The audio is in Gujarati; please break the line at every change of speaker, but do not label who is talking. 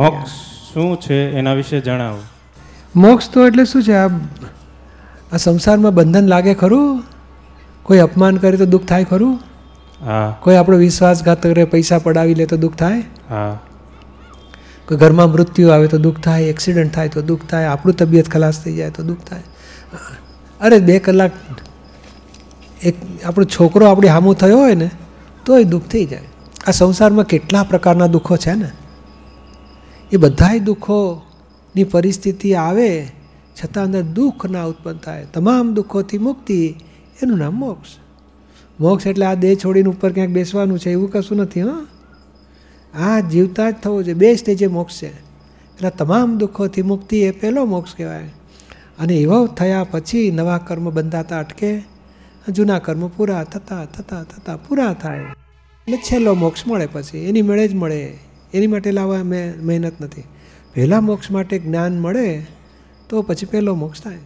મોક્ષ શું છે એના વિશે જણાવો.
મોક્ષ તો એટલે શું છે? આ આ સંસારમાં બંધન લાગે ખરું? કોઈ અપમાન કરે તો દુઃખ થાય ખરું?
હા.
કોઈ આપણો વિશ્વાસઘાત કરે પૈસા પડાવી લે તો દુઃખ થાય?
હા.
કોઈ ઘરમાં મૃત્યુ આવે તો દુઃખ થાય એક્સિડન્ટ થાય તો દુઃખ થાય આપણું તબિયત ખલાસ થઈ જાય તો દુઃખ થાય. અરે બે કલાક એક આપણો છોકરો આપણી હામું થયો હોય ને તોય દુઃખ થઈ જાય. આ સંસારમાં કેટલા પ્રકારના દુઃખો છે ને? એ બધાય દુઃખોની પરિસ્થિતિ આવે, છતાં અંદર દુઃખ ના ઉત્પન્ન થાય. તમામ દુઃખોથી મુક્તિ, એનું નામ મોક્ષ. મોક્ષ એટલે આ દેહ છોડીને ઉપર ક્યાંક બેસવાનું છે એવું કશું નથી, હં? આ જીવતા જ થવું છે બે સ્ટેજે મોક્ષ છે. એટલે તમામ દુઃખોથી મુક્તિ એ પહેલો મોક્ષ કહેવાય. અને એવો થયા પછી નવા કર્મ બંધાતા અટકે, જૂના કર્મ પૂરા થતાં થતાં થતાં પૂરા થાય. એટલે છેલ્લો મોક્ષ મળે પછી. એની મેળે જ મળે. એની માટે લાવવા મહેનત નથી. પહેલાં મોક્ષ માટે જ્ઞાન મળે તો પછી પહેલો મોક્ષ થાય.